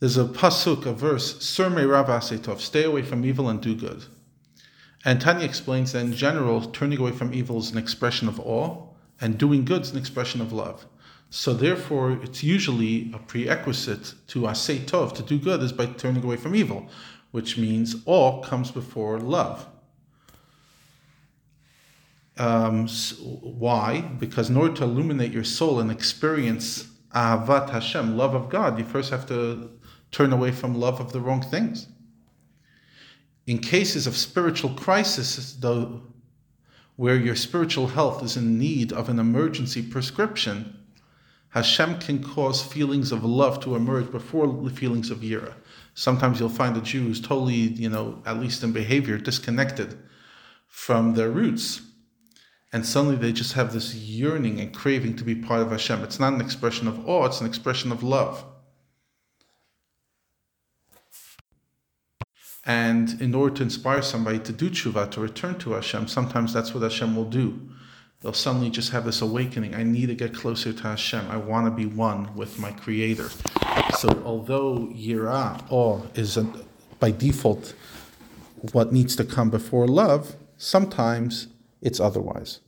There's a pasuk, a verse, Sur me'ra va'aseh tov, stay away from evil and do good. And Tanya explains that in general, turning away from evil is an expression of awe, and doing good is an expression of love. So therefore, it's usually a prerequisite to asay tov, to do good, is by turning away from evil, which means awe comes before love. Um, so why? Because in order to illuminate your soul and experience ahavat Hashem, love of God, you first have to turn away from love of the wrong things. In cases of spiritual crisis, though, where your spiritual health is in need of an emergency prescription, Hashem can cause feelings of love to emerge before the feelings of yira. Sometimes you'll find the Jews totally, you know, at least in behavior, disconnected from their roots. And suddenly they just have this yearning and craving to be part of Hashem. It's not an expression of awe, it's an expression of love. And in order to inspire somebody to do tshuva, to return to Hashem, sometimes that's what Hashem will do. They'll suddenly just have this awakening. I need to get closer to Hashem. I want to be one with my Creator. So, although yira, awe, is a, by default what needs to come before love, sometimes it's otherwise.